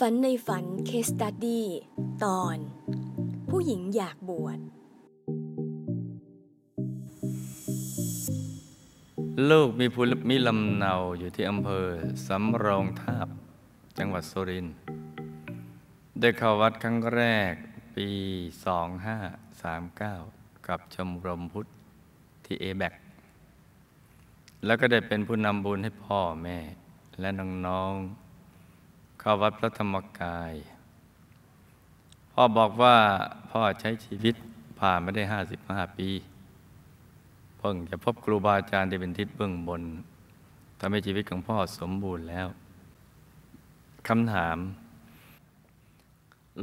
ฝันในฝันเคสตัดดี้ตอน ผู้หญิงอยากบวชลูกมีภูมิลำเนาอยู่ที่อำเภอสำโรงทาบ จังหวัดสุรินทร์ได้เข้าวัดครั้งแรกปี 2539 กับชมรมพุทธที่เอแบกแล้วก็ได้เป็นผู้นำบุญให้พ่อแม่และน้องๆ เข้าวัดพระธรรมกาย พ่อบอกว่าพ่อใช้ชีวิตผ่านไม่ได้55ปี เพิ่งจะพบครูบาอาจารย์ที่เป็นทิศเบื้องบนทำให้ชีวิตของพ่อสมบูรณ์แล้วคำถาม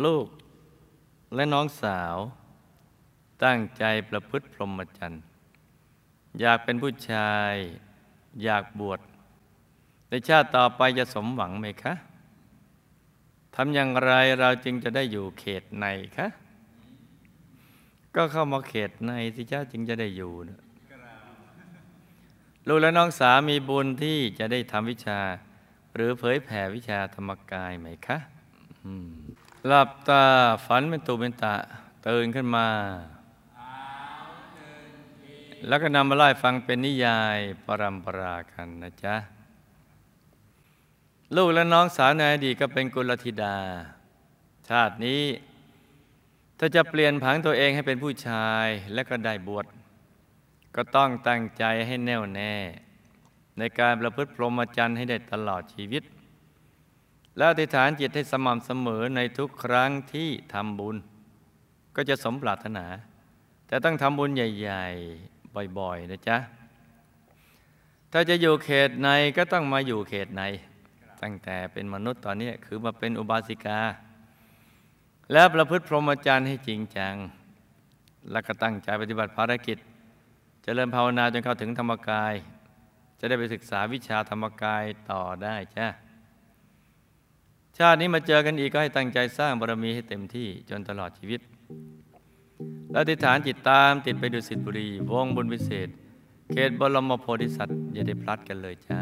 ลูกและน้องสาวตั้งใจประพฤติพรหมจรรย์อยากเป็นผู้ชาย อยากบวชในชาติต่อไปจะสมหวังไหมคะ ทำอย่างไรเราจึงจะได้อยู่เขตในคะก็เข้ามาเขตในสิจ้าจึงจะได้อยู่นะลูกและน้องสามีบุญที่จะได้ทำวิชา หรือเผยแผ่วิชาธรรมกายไหมคะหลับตาฝันเป็นตูเป็นตะตื่นขึ้นมา แล้วก็นำมาไล่ฟังเป็นนิยายปรำปรากันนะจ๊ะ ลูกและน้องสาวในอดีตก็เป็นกุลธิดา ชาตินี้ถ้าจะเปลี่ยนผังตัวเองให้เป็นผู้ชายและก็ได้บวชก็ต้องตั้งใจให้แน่วแน่ ในการประพฤติพรหมจรรย์ให้ได้ตลอดชีวิต และอธิษฐานจิตให้สม่ำเสมอในทุกครั้งที่ทำบุญ ก็จะสมปรารถนา แต่ต้องทำบุญใหญ่ ๆ บ่อย ๆ นะจ๊ะ ถ้าจะอยู่เขตในก็ต้องมาอยู่เขตใน ตั้งแต่เป็นมนุษย์ตอนนี้คือมาเป็นอุบาสิกา แล้วประพฤติพรหมจรรย์ให้จริงจัง แล้วก็ตั้งใจปฏิบัติภารกิจจเจริญภาวนาจนเข้าถึงธรรมกาย จะได้ไปศึกษาวิชาธรรมกายต่อได้จ้ะชาตินี้มาเจอกันอีกก็ให้ตั้งใจสร้างบารมีให้เต็มที่จนตลอดชีวิต และอธิฐานจิตตามติดไปดูสิทธิบุรี วงบุญวิเศษ เขตบรมโพธิสัตว์อย่าได้พลัดกันเลยจ้า